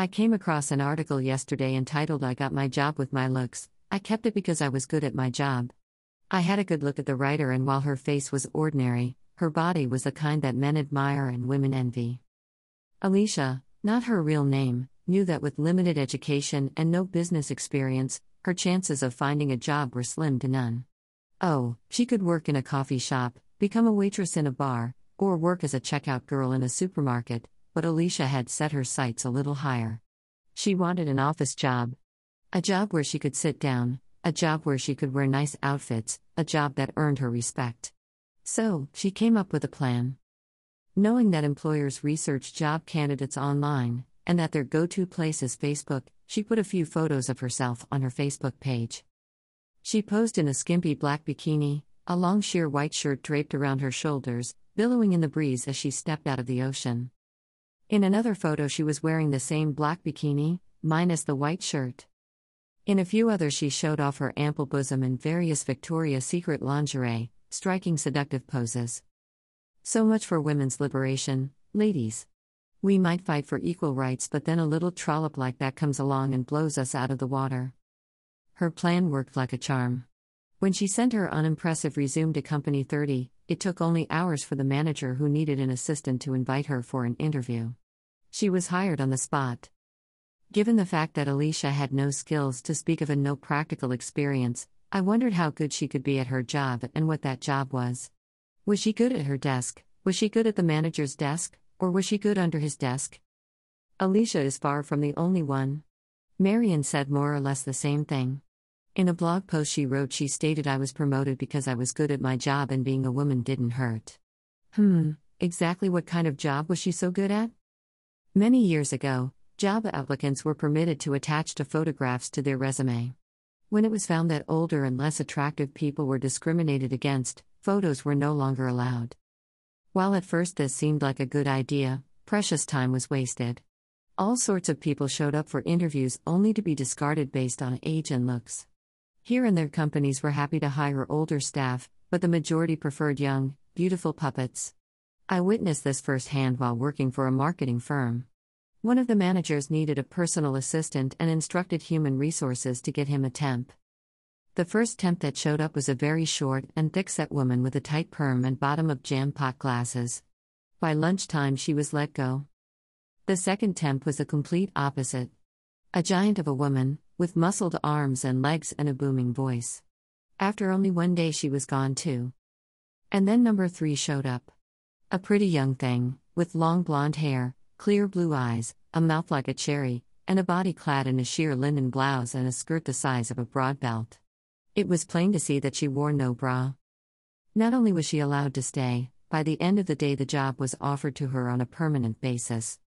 I came across an article yesterday entitled I Got My Job with My Looks. I kept it because I was good at my job. I had a good look at the writer, and while her face was ordinary, her body was the kind that men admire and women envy. Alicia, not her real name, knew that with limited education and no business experience, her chances of finding a job were slim to none. Oh, she could work in a coffee shop, become a waitress in a bar, or work as a checkout girl in a supermarket, but Alicia had set her sights a little higher. She wanted an office job. A job where she could sit down, a job where she could wear nice outfits, a job that earned her respect. So, she came up with a plan. Knowing that employers research job candidates online, and that their go to place is Facebook, she put a few photos of herself on her Facebook page. She posed in a skimpy black bikini, a long sheer white shirt draped around her shoulders, billowing in the breeze as she stepped out of the ocean. In another photo, she was wearing the same black bikini, minus the white shirt. In a few others, she showed off her ample bosom in various Victoria's Secret lingerie, striking seductive poses. So much for women's liberation, ladies. We might fight for equal rights, but then a little trollop like that comes along and blows us out of the water. Her plan worked like a charm. When she sent her unimpressive resume to Company 30, it took only hours for the manager who needed an assistant to invite her for an interview. She was hired on the spot. Given the fact that Alicia had no skills to speak of and no practical experience, I wondered how good she could be at her job and what that job was. Was she good at her desk? Was she good at the manager's desk? Or was she good under his desk? Alicia is far from the only one. Marion said more or less the same thing. In a blog post she wrote, she stated I was promoted because I was good at my job and being a woman didn't hurt. Hmm, exactly what kind of job was she so good at? Many years ago, job applicants were permitted to attach to photographs to their resume. When it was found that older and less attractive people were discriminated against, photos were no longer allowed. While at first this seemed like a good idea, precious time was wasted. All sorts of people showed up for interviews only to be discarded based on age and looks. Here and there, companies were happy to hire older staff, but the majority preferred young, beautiful puppets. I witnessed this firsthand while working for a marketing firm. One of the managers needed a personal assistant and instructed human resources to get him a temp. The first temp that showed up was a very short and thick-set woman with a tight perm and bottom of jam pot glasses. By lunchtime, she was let go. The second temp was the complete opposite. A giant of a woman, with muscled arms and legs and a booming voice. After only one day, she was gone too. And then number three showed up. A pretty young thing, with long blonde hair, clear blue eyes, a mouth like a cherry, and a body clad in a sheer linen blouse and a skirt the size of a broad belt. It was plain to see that she wore no bra. Not only was she allowed to stay, by the end of the day, the job was offered to her on a permanent basis.